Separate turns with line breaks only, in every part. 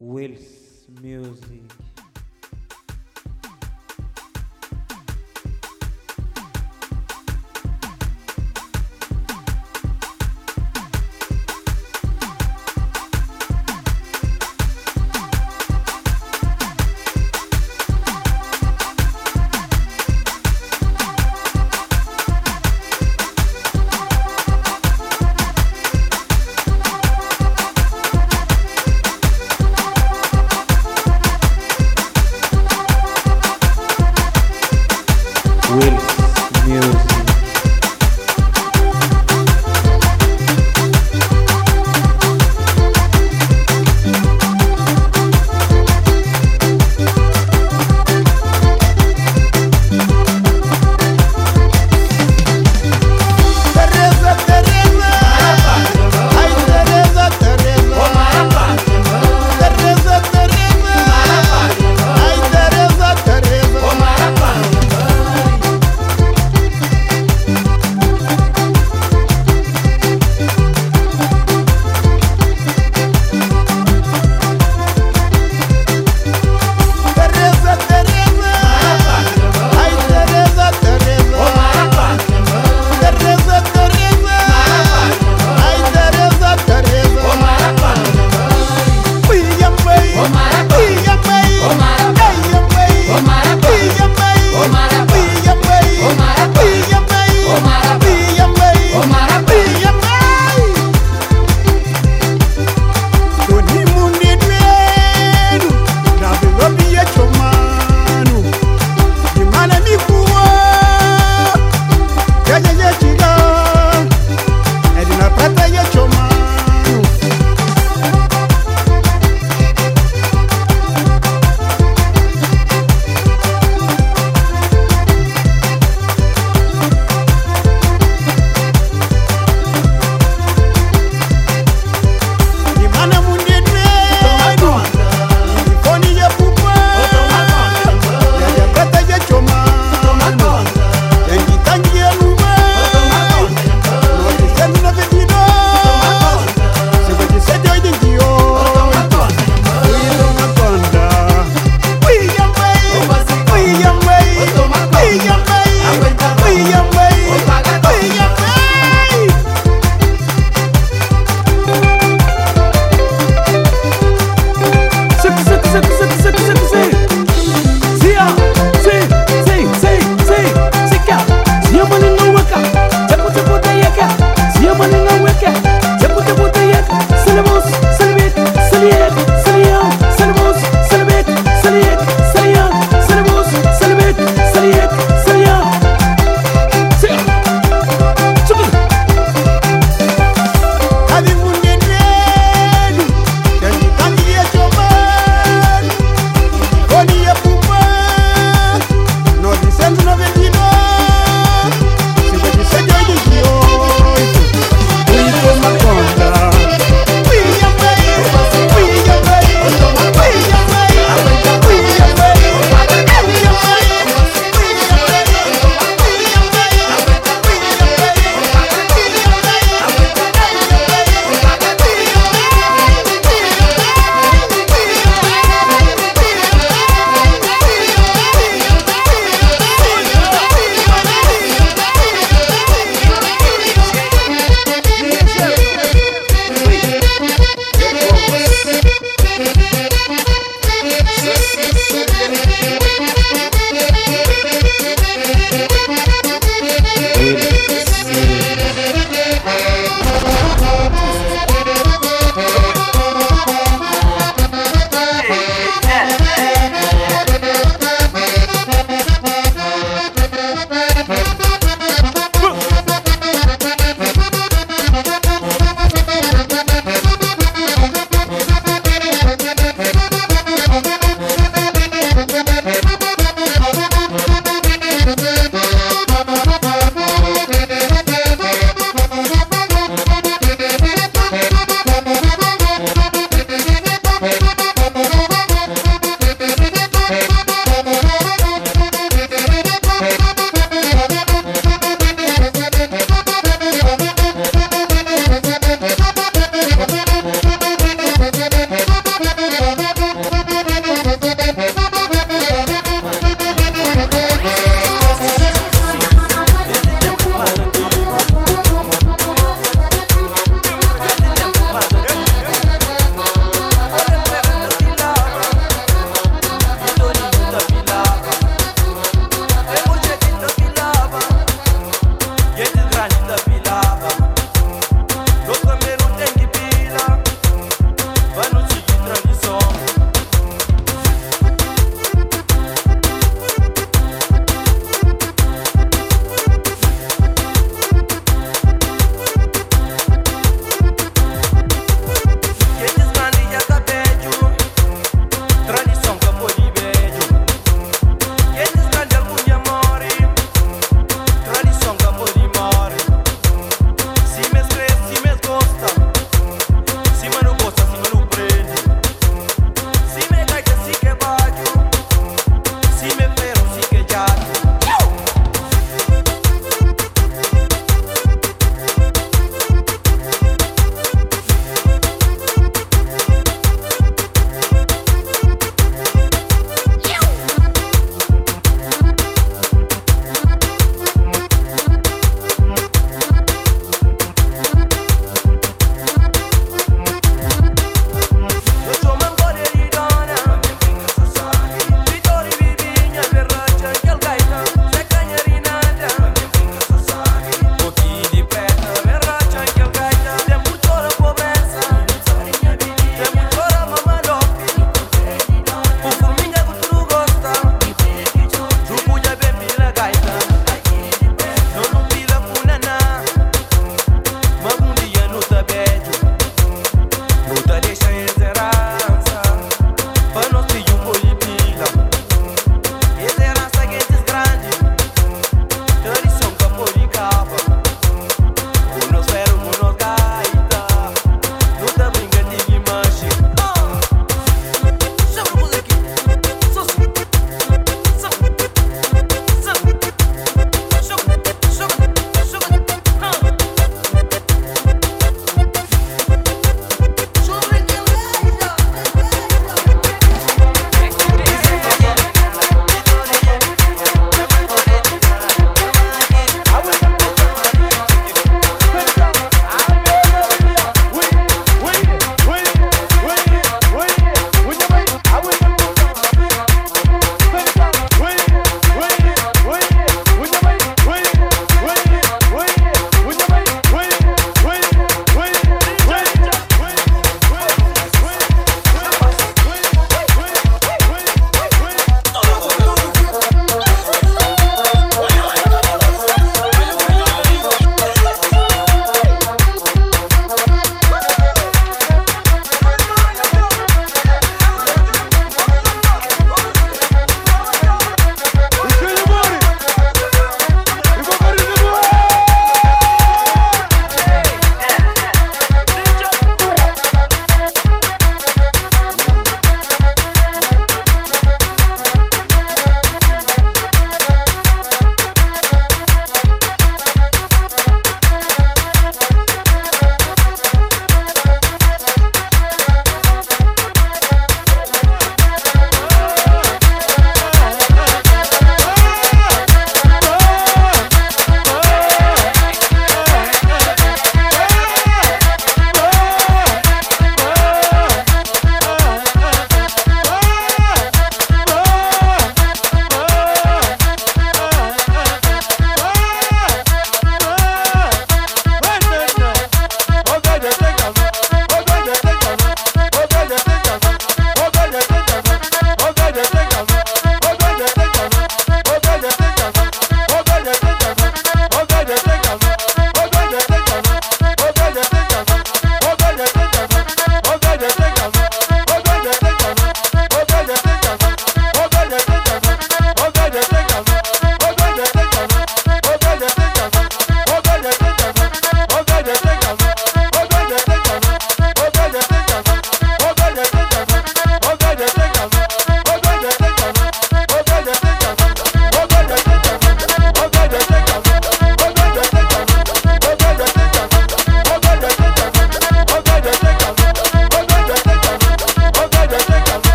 Wills Music.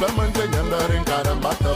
Say, huh?